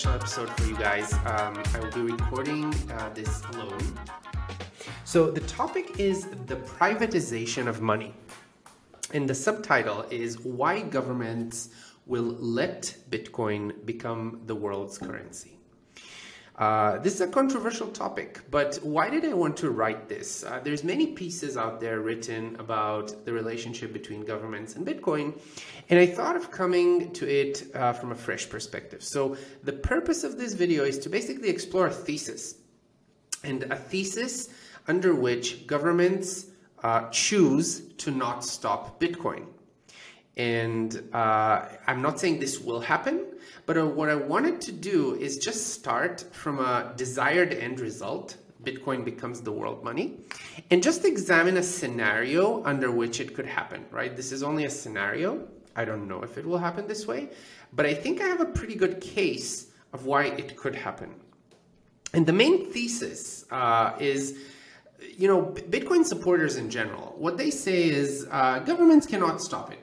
special episode for you guys. Um, I will be recording uh, this alone. So, the topic is the privatization of money. And the subtitle is Why Governments Will Let Bitcoin Become the World's Currency. Uh, this is a controversial topic, but why did I want to write this? Uh, there's many pieces out there written about the relationship between governments and Bitcoin, and I thought of coming to it uh, from a fresh perspective. So the purpose of this video is to basically explore a thesis, and a thesis under which governments uh, choose to not stop Bitcoin. And uh, I'm not saying this will happen, but uh, what I wanted to do is just start from a desired end result. Bitcoin becomes the world money, and just examine a scenario under which it could happen, right? This is only a scenario. I don't know if it will happen this way, but I think I have a pretty good case of why it could happen. And the main thesis uh, is you know, Bitcoin supporters in general, what they say is uh, governments cannot stop it.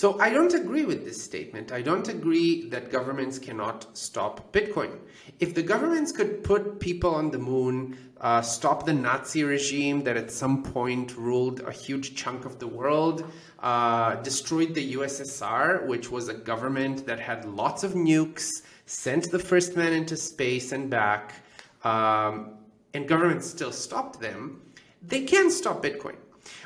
So I don't agree with this statement. I don't agree that governments cannot stop Bitcoin. If the governments could put people on the moon, uh, stop the Nazi regime that at some point ruled a huge chunk of the world, uh, destroyed the USSR, which was a government that had lots of nukes, sent the first man into space and back, um, and governments still stopped them, they can stop Bitcoin.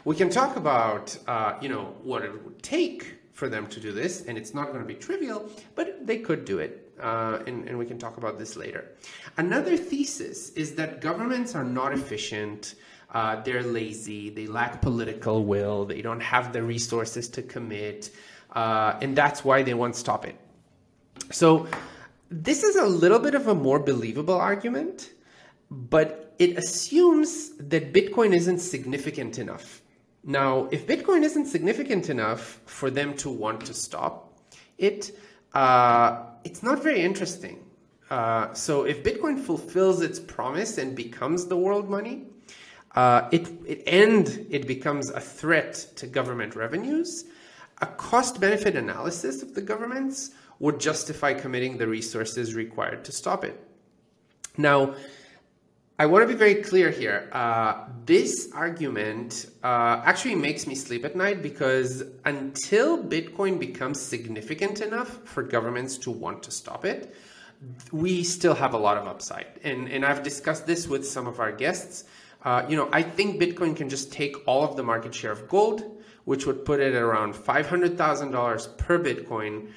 We can talk about, uh, you know, what it would take for them to do this, and it's not going to be trivial, but they could do it. Uh, and, and we can talk about this later. Another thesis is that governments are not efficient. Uh, they're lazy. They lack political will. They don't have the resources to commit. Uh, and that's why they won't stop it. So, this is a little bit of a more believable argument, but it assumes that Bitcoin isn't significant enough. Now, if Bitcoin isn't significant enough for them to want to stop it, uh, it's not very interesting. Uh, so, if Bitcoin fulfills its promise and becomes the world money, uh, it, it and it becomes a threat to government revenues. A cost-benefit analysis of the governments would justify committing the resources required to stop it. Now, I want to be very clear here. Uh, this argument uh, actually makes me sleep at night because until Bitcoin becomes significant enough for governments to want to stop it, we still have a lot of upside. And, and I've discussed this with some of our guests. Uh, you know, I think Bitcoin can just take all of the market share of gold, which would put it at around $500,000 per Bitcoin,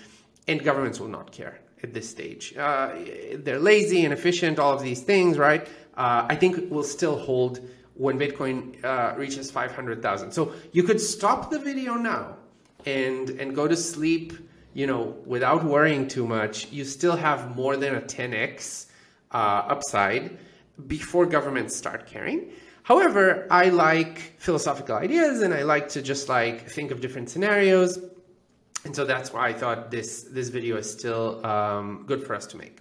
and governments will not care at this stage. Uh, they're lazy, inefficient, all of these things, right? Uh, I think it will still hold when Bitcoin uh, reaches 500,000. So you could stop the video now and and go to sleep, you know, without worrying too much. You still have more than a 10x uh, upside before governments start caring. However, I like philosophical ideas and I like to just like think of different scenarios. And so that's why I thought this this video is still um, good for us to make.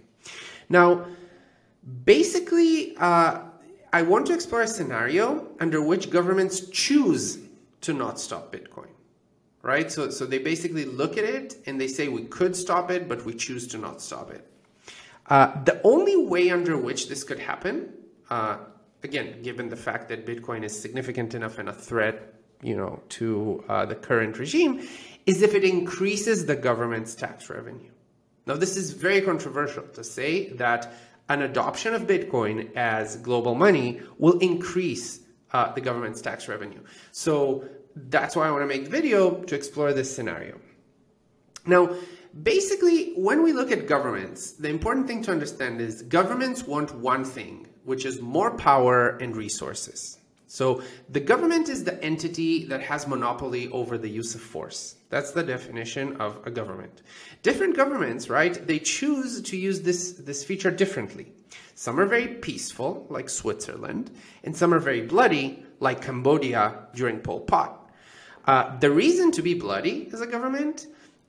Now, Basically, uh, I want to explore a scenario under which governments choose to not stop Bitcoin, right? So, so they basically look at it and they say we could stop it, but we choose to not stop it. Uh, the only way under which this could happen, uh, again, given the fact that Bitcoin is significant enough and a threat, you know, to uh, the current regime, is if it increases the government's tax revenue. Now, this is very controversial to say that an adoption of Bitcoin as global money will increase uh, the government's tax revenue. So that's why I want to make the video to explore this scenario. Now, basically, when we look at governments, the important thing to understand is governments want one thing, which is more power and resources. So the government is the entity that has monopoly over the use of force. That's the definition of a government. Different governments, right? They choose to use this, this feature differently. Some are very peaceful, like Switzerland, and some are very bloody, like Cambodia during Pol Pot. Uh, the reason to be bloody as a government,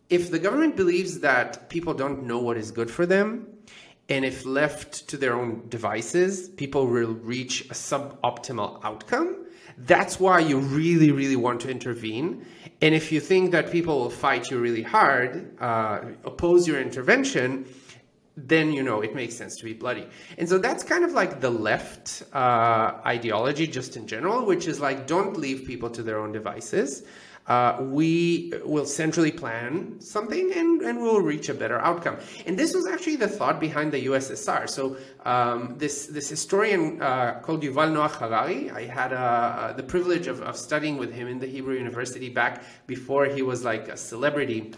if the government believes that people don't know what is good for them, and if left to their own devices, people will reach a suboptimal outcome. That's why you really, really want to intervene. And if you think that people will fight you really hard, uh, oppose your intervention, then you know it makes sense to be bloody. And so that's kind of like the left uh, ideology, just in general, which is like don't leave people to their own devices. Uh, we will centrally plan something and, and we'll reach a better outcome. And this was actually the thought behind the USSR. So um, this this historian uh, called Yuval Noah Harari, I had uh, the privilege of, of studying with him in the Hebrew University back before he was like a celebrity.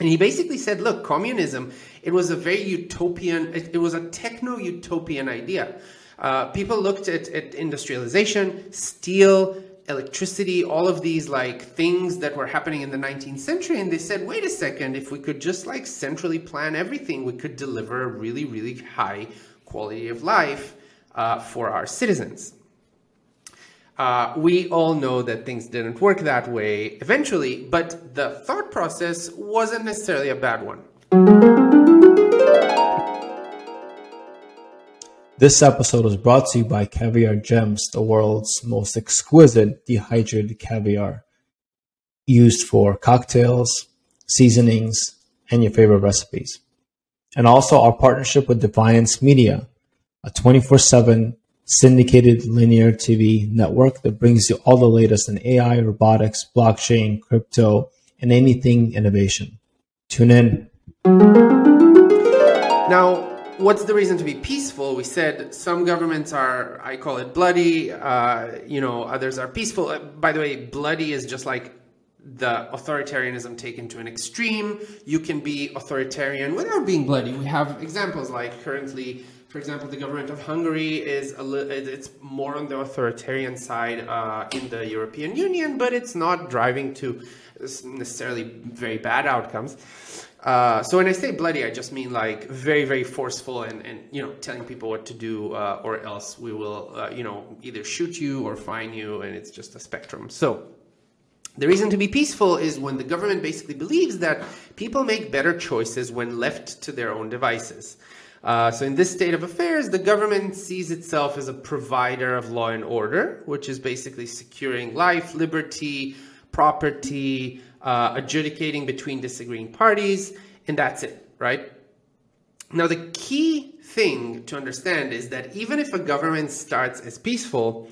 And he basically said, look, communism, it was a very utopian, it, it was a techno utopian idea. Uh, people looked at, at industrialization, steel, electricity, all of these like things that were happening in the 19th century, and they said, wait a second, if we could just like centrally plan everything, we could deliver a really, really high quality of life uh, for our citizens. Uh, we all know that things didn't work that way eventually, but the thought process wasn't necessarily a bad one. This episode is brought to you by Caviar Gems, the world's most exquisite dehydrated caviar, used for cocktails, seasonings, and your favorite recipes. And also our partnership with Defiance Media, a 24 7 syndicated linear TV network that brings you all the latest in AI, robotics, blockchain, crypto, and anything innovation. Tune in. Now, what's the reason to be peaceful? We said some governments are, I call it bloody, uh, you know, others are peaceful. Uh, by the way, bloody is just like the authoritarianism taken to an extreme. You can be authoritarian without being bloody. We have examples like currently for example, the government of Hungary is a li- it's more on the authoritarian side uh, in the European Union, but it's not driving to necessarily very bad outcomes. Uh, so when I say bloody, I just mean like very, very forceful and, and you know telling people what to do, uh, or else we will uh, you know either shoot you or fine you, and it's just a spectrum. So the reason to be peaceful is when the government basically believes that people make better choices when left to their own devices. Uh, so in this state of affairs, the government sees itself as a provider of law and order, which is basically securing life, liberty, property, uh, adjudicating between disagreeing parties, and that's it, right? Now, the key thing to understand is that even if a government starts as peaceful,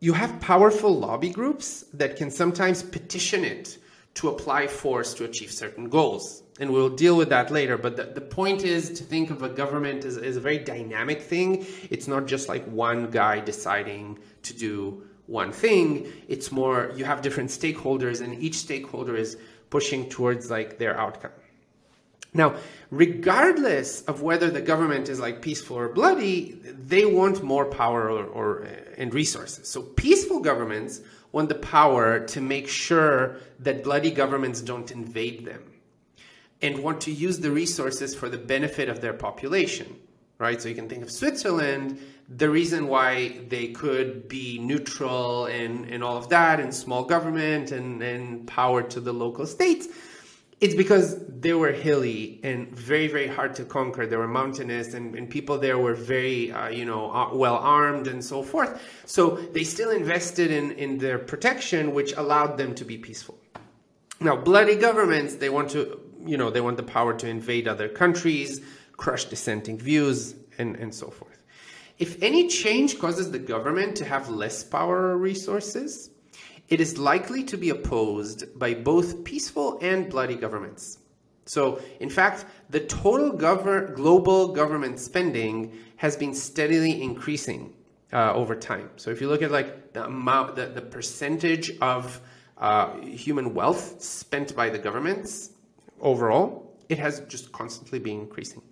you have powerful lobby groups that can sometimes petition it to apply force to achieve certain goals and we'll deal with that later. But the, the point is to think of a government as, as a very dynamic thing. It's not just like one guy deciding to do one thing. It's more you have different stakeholders, and each stakeholder is pushing towards like their outcome. Now, regardless of whether the government is like peaceful or bloody, they want more power or, or uh, and resources. So peaceful governments want the power to make sure that bloody governments don't invade them and want to use the resources for the benefit of their population, right? So you can think of Switzerland, the reason why they could be neutral and, and all of that, and small government and, and power to the local states, it's because they were hilly and very, very hard to conquer. They were mountainous, and, and people there were very, uh, you know, uh, well armed and so forth. So they still invested in, in their protection, which allowed them to be peaceful. Now, bloody governments, they want to you know, they want the power to invade other countries, crush dissenting views, and, and so forth. If any change causes the government to have less power or resources, it is likely to be opposed by both peaceful and bloody governments. So, in fact, the total global government spending has been steadily increasing uh, over time. So, if you look at like the amount, the, the percentage of uh, human wealth spent by the governments overall, it has just constantly been increasing.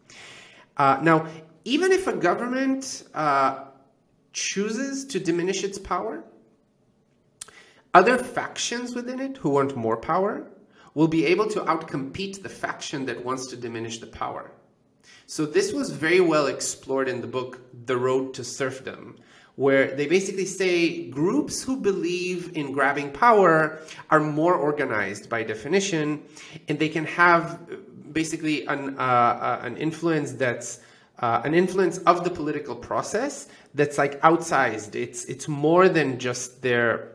Uh, now, even if a government uh, chooses to diminish its power, other factions within it who want more power will be able to outcompete the faction that wants to diminish the power. So, this was very well explored in the book The Road to Serfdom, where they basically say groups who believe in grabbing power are more organized by definition, and they can have basically an, uh, uh, an influence that's uh, an influence of the political process that's like outsized. It's it's more than just their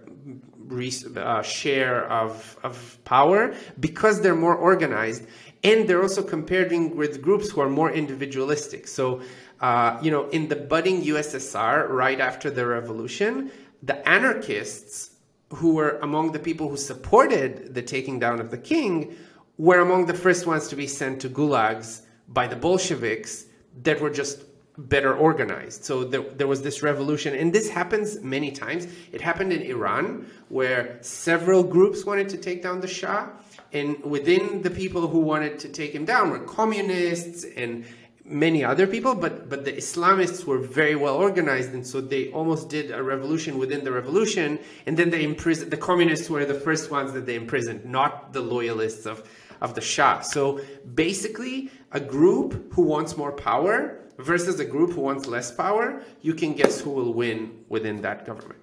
uh, share of of power because they're more organized And they're also comparing with groups who are more individualistic. So, uh, you know, in the budding USSR, right after the revolution, the anarchists who were among the people who supported the taking down of the king were among the first ones to be sent to gulags by the Bolsheviks that were just better organized. So there, there was this revolution, and this happens many times. It happened in Iran, where several groups wanted to take down the Shah, and within the people who wanted to take him down were communists and many other people, but but the Islamists were very well organized, and so they almost did a revolution within the revolution, and then they imprisoned the communists were the first ones that they imprisoned, not the loyalists of of the Shah. So basically, a group who wants more power versus a group who wants less power, you can guess who will win within that government.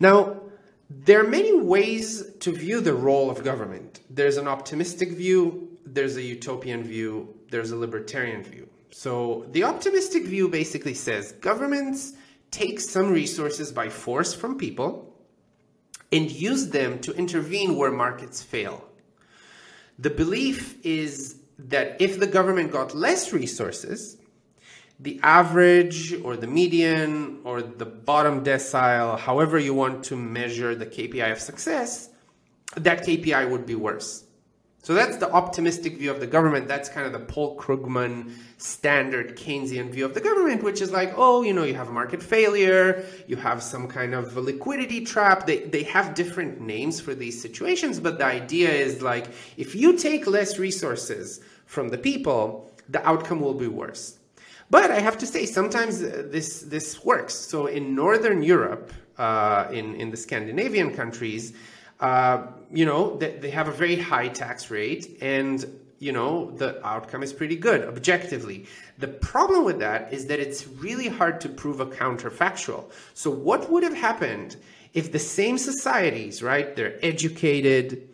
Now, there are many ways to view the role of government. There's an optimistic view, there's a utopian view, there's a libertarian view. So the optimistic view basically says governments take some resources by force from people and use them to intervene where markets fail. The belief is that if the government got less resources, the average or the median or the bottom decile, however you want to measure the KPI of success, that KPI would be worse. So that's the optimistic view of the government. That's kind of the Paul Krugman standard Keynesian view of the government, which is like, oh, you know, you have a market failure, you have some kind of liquidity trap. They, they have different names for these situations, but the idea is like, if you take less resources from the people, the outcome will be worse. But I have to say, sometimes this, this works. So in Northern Europe, uh, in, in the Scandinavian countries, uh, you know, they, they have a very high tax rate and you know the outcome is pretty good objectively. The problem with that is that it's really hard to prove a counterfactual. So what would have happened if the same societies right they're educated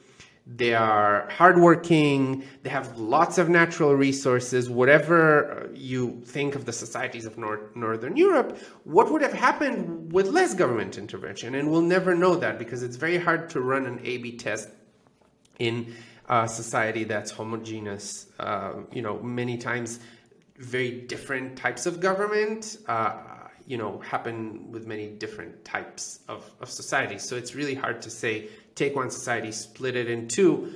they are hardworking, they have lots of natural resources, whatever you think of the societies of North, Northern Europe, what would have happened with less government intervention? And we'll never know that because it's very hard to run an A B test in a society that's homogeneous. Uh, you know, many times very different types of government. Uh, you know, happen with many different types of, of societies. So it's really hard to say take one society, split it in two,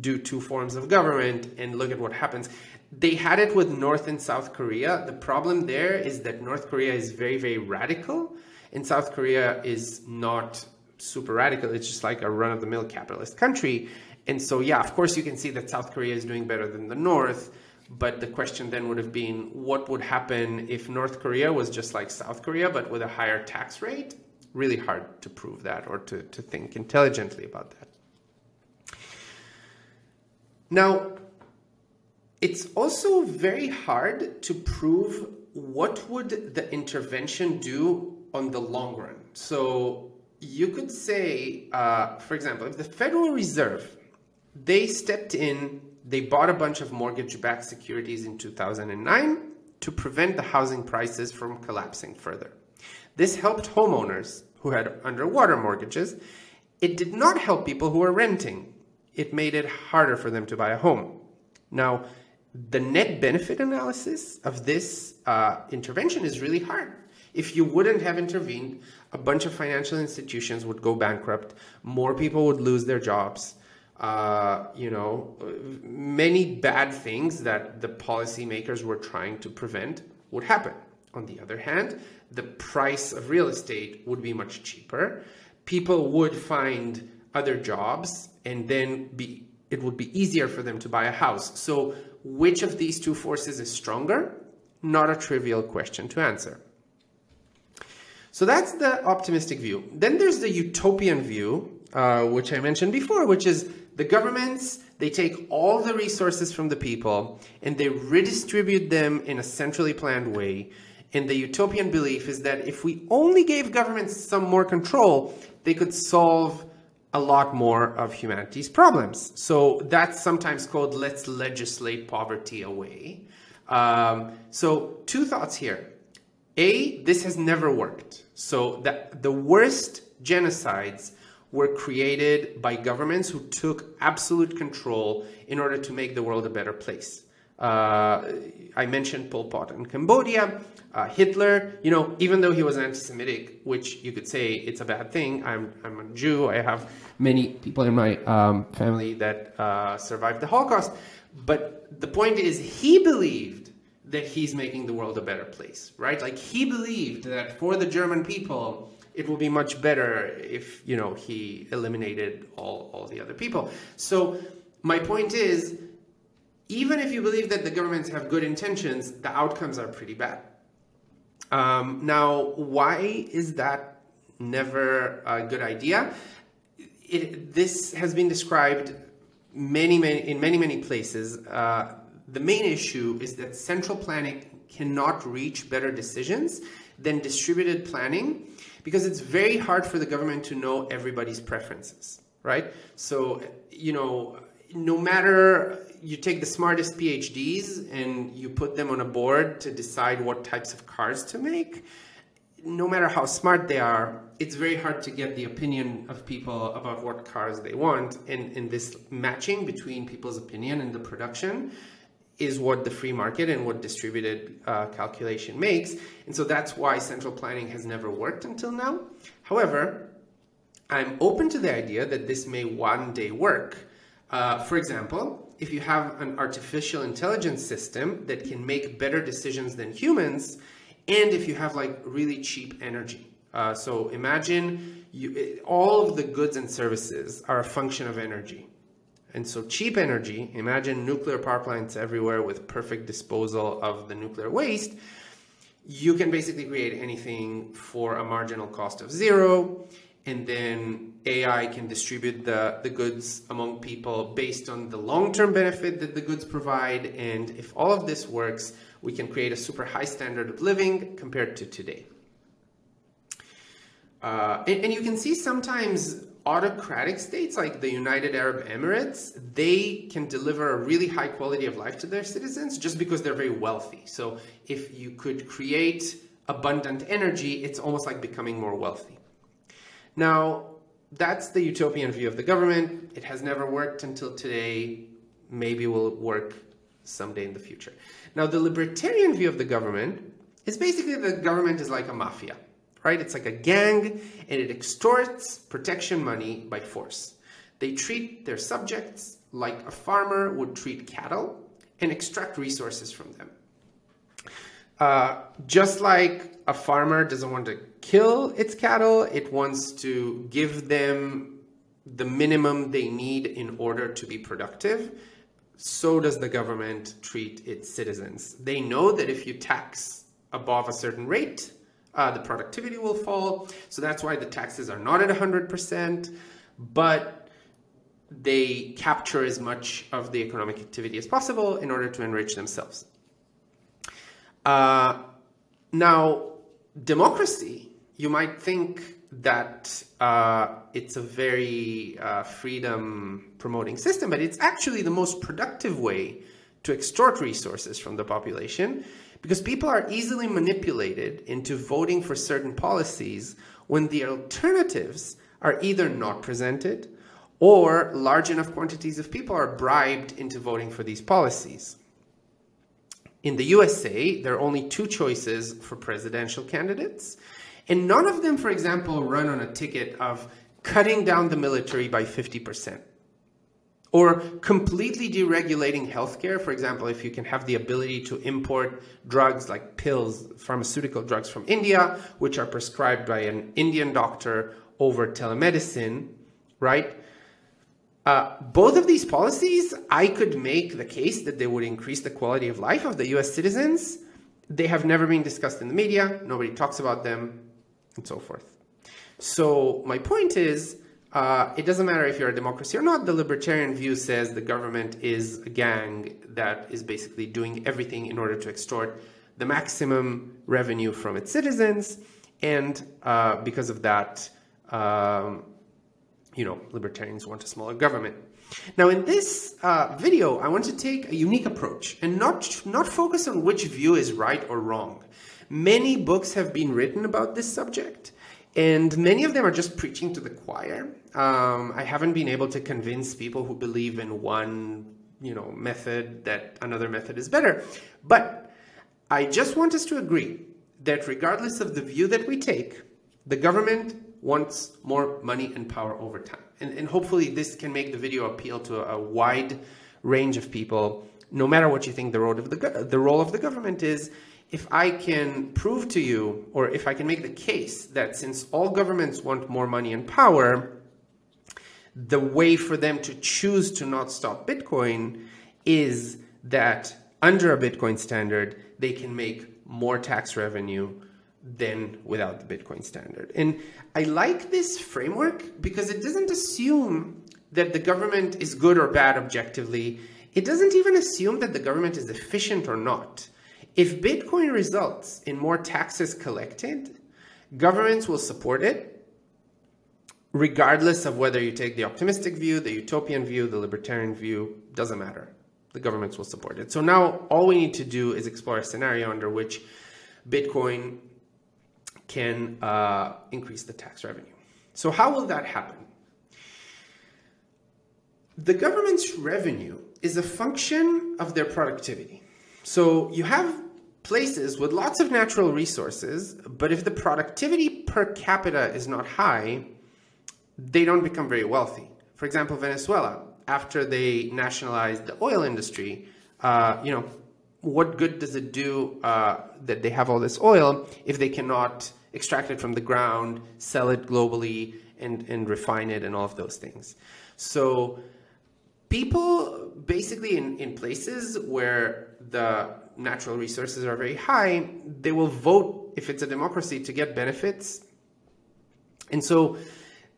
do two forms of government, and look at what happens. They had it with North and South Korea. The problem there is that North Korea is very, very radical, and South Korea is not super radical. It's just like a run of the mill capitalist country. And so, yeah, of course, you can see that South Korea is doing better than the North. But the question then would have been what would happen if North Korea was just like South Korea, but with a higher tax rate? Really hard to prove that or to, to think intelligently about that. Now, it's also very hard to prove what would the intervention do on the long run. So you could say, uh, for example, if the Federal Reserve they stepped in, they bought a bunch of mortgage-backed securities in 2009 to prevent the housing prices from collapsing further. This helped homeowners who had underwater mortgages. It did not help people who were renting. It made it harder for them to buy a home. Now, the net benefit analysis of this uh, intervention is really hard. If you wouldn't have intervened, a bunch of financial institutions would go bankrupt, more people would lose their jobs. Uh, you know, many bad things that the policymakers were trying to prevent would happen. On the other hand, the price of real estate would be much cheaper. People would find other jobs and then be it would be easier for them to buy a house. So which of these two forces is stronger? Not a trivial question to answer. So that's the optimistic view. Then there's the utopian view, uh, which I mentioned before, which is the governments, they take all the resources from the people and they redistribute them in a centrally planned way and the utopian belief is that if we only gave governments some more control, they could solve a lot more of humanity's problems. So that's sometimes called let's legislate poverty away. Um, so, two thoughts here. A, this has never worked. So, the, the worst genocides were created by governments who took absolute control in order to make the world a better place. Uh, I mentioned Pol Pot in Cambodia, uh, Hitler, you know, even though he was anti Semitic, which you could say it's a bad thing, I'm, I'm a Jew, I have many people in my um, family that uh, survived the Holocaust. But the point is, he believed that he's making the world a better place, right? Like he believed that for the German people, it will be much better if you know he eliminated all, all the other people. So my point is, even if you believe that the governments have good intentions, the outcomes are pretty bad. Um, now, why is that never a good idea? It, this has been described many, many in many, many places. Uh, the main issue is that central planning cannot reach better decisions than distributed planning because it's very hard for the government to know everybody's preferences, right? So, you know, no matter you take the smartest PhDs and you put them on a board to decide what types of cars to make, no matter how smart they are, it's very hard to get the opinion of people about what cars they want. And, and this matching between people's opinion and the production is what the free market and what distributed uh, calculation makes. And so that's why central planning has never worked until now. However, I'm open to the idea that this may one day work. Uh, for example, if you have an artificial intelligence system that can make better decisions than humans, and if you have like really cheap energy. Uh, so imagine you, all of the goods and services are a function of energy. And so cheap energy, imagine nuclear power plants everywhere with perfect disposal of the nuclear waste. You can basically create anything for a marginal cost of zero. And then AI can distribute the, the goods among people based on the long term benefit that the goods provide. And if all of this works, we can create a super high standard of living compared to today. Uh, and, and, you can see sometimes autocratic states like the United Arab Emirates, they can deliver a really high quality of life to their citizens just because they're very wealthy. So if you could create abundant energy, it's almost like becoming more wealthy. Now, that's the utopian view of the government. It has never worked until today. Maybe will work someday in the future. Now, the libertarian view of the government is basically the government is like a mafia right? It's like a gang and it extorts protection money by force. They treat their subjects like a farmer would treat cattle and extract resources from them. Uh, just like a farmer doesn't want to kill its cattle, it wants to give them the minimum they need in order to be productive. So does the government treat its citizens. They know that if you tax above a certain rate, uh, the productivity will fall. So that's why the taxes are not at 100%, but they capture as much of the economic activity as possible in order to enrich themselves. Uh, now, democracy, you might think that uh, it's a very uh, freedom promoting system, but it's actually the most productive way to extort resources from the population because people are easily manipulated into voting for certain policies when the alternatives are either not presented or large enough quantities of people are bribed into voting for these policies. In the USA, there are only two choices for presidential candidates, and none of them, for example, run on a ticket of cutting down the military by 50%. Or completely deregulating healthcare, for example, if you can have the ability to import drugs like pills, pharmaceutical drugs from India, which are prescribed by an Indian doctor over telemedicine, right? Uh, both of these policies, I could make the case that they would increase the quality of life of the US citizens. They have never been discussed in the media, nobody talks about them, and so forth. So, my point is uh, it doesn't matter if you're a democracy or not. The libertarian view says the government is a gang that is basically doing everything in order to extort the maximum revenue from its citizens, and uh, because of that, um, you know, libertarians want a smaller government. Now, in this uh, video, I want to take a unique approach and not not focus on which view is right or wrong. Many books have been written about this subject, and many of them are just preaching to the choir. Um, I haven't been able to convince people who believe in one, you know, method that another method is better. But I just want us to agree that regardless of the view that we take, the government wants more money and power over time. And, and hopefully this can make the video appeal to a, wide range of people, no matter what you think the role of the, the role of the government is if I can prove to you, or if I can make the case that since all governments want more money and power, the way for them to choose to not stop Bitcoin is that under a Bitcoin standard, they can make more tax revenue than without the Bitcoin standard. And I like this framework because it doesn't assume that the government is good or bad objectively. It doesn't even assume that the government is efficient or not. If Bitcoin results in more taxes collected, governments will support it, regardless of whether you take the optimistic view, the utopian view, the libertarian view, doesn't matter. The governments will support it. So now all we need to do is explore a scenario under which Bitcoin can uh, increase the tax revenue. So how will that happen? The government's revenue is a function of their productivity. So you have places with lots of natural resources, but if the productivity per capita is not high, they don't become very wealthy. For example, Venezuela, after they nationalized the oil industry, uh, you know, what good does it do uh, that they have all this oil if they cannot extract it from the ground, sell it globally, and, and refine it, and all of those things? So people basically in, in places where the natural resources are very high, they will vote, if it's a democracy, to get benefits. And so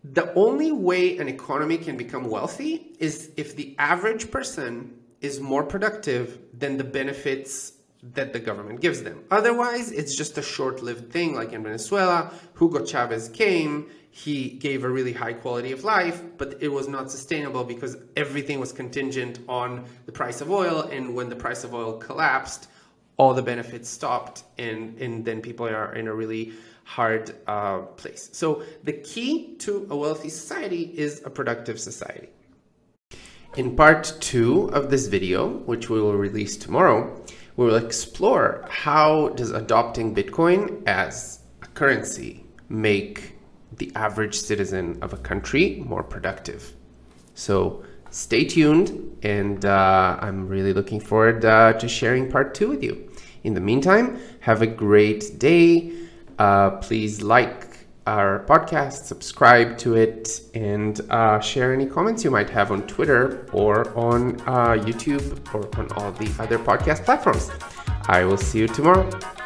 the only way an economy can become wealthy is if the average person is more productive than the benefits that the government gives them. Otherwise, it's just a short lived thing, like in Venezuela. Hugo Chavez came, he gave a really high quality of life, but it was not sustainable because everything was contingent on the price of oil. And when the price of oil collapsed, all the benefits stopped, and, and then people are in a really hard uh, place. So, the key to a wealthy society is a productive society. In part two of this video, which we will release tomorrow, we will explore how does adopting Bitcoin as a currency make the average citizen of a country more productive. So stay tuned, and uh, I'm really looking forward uh, to sharing part two with you. In the meantime, have a great day. Uh, please like our podcast, subscribe to it, and uh, share any comments you might have on Twitter or on uh, YouTube or on all the other podcast platforms. I will see you tomorrow.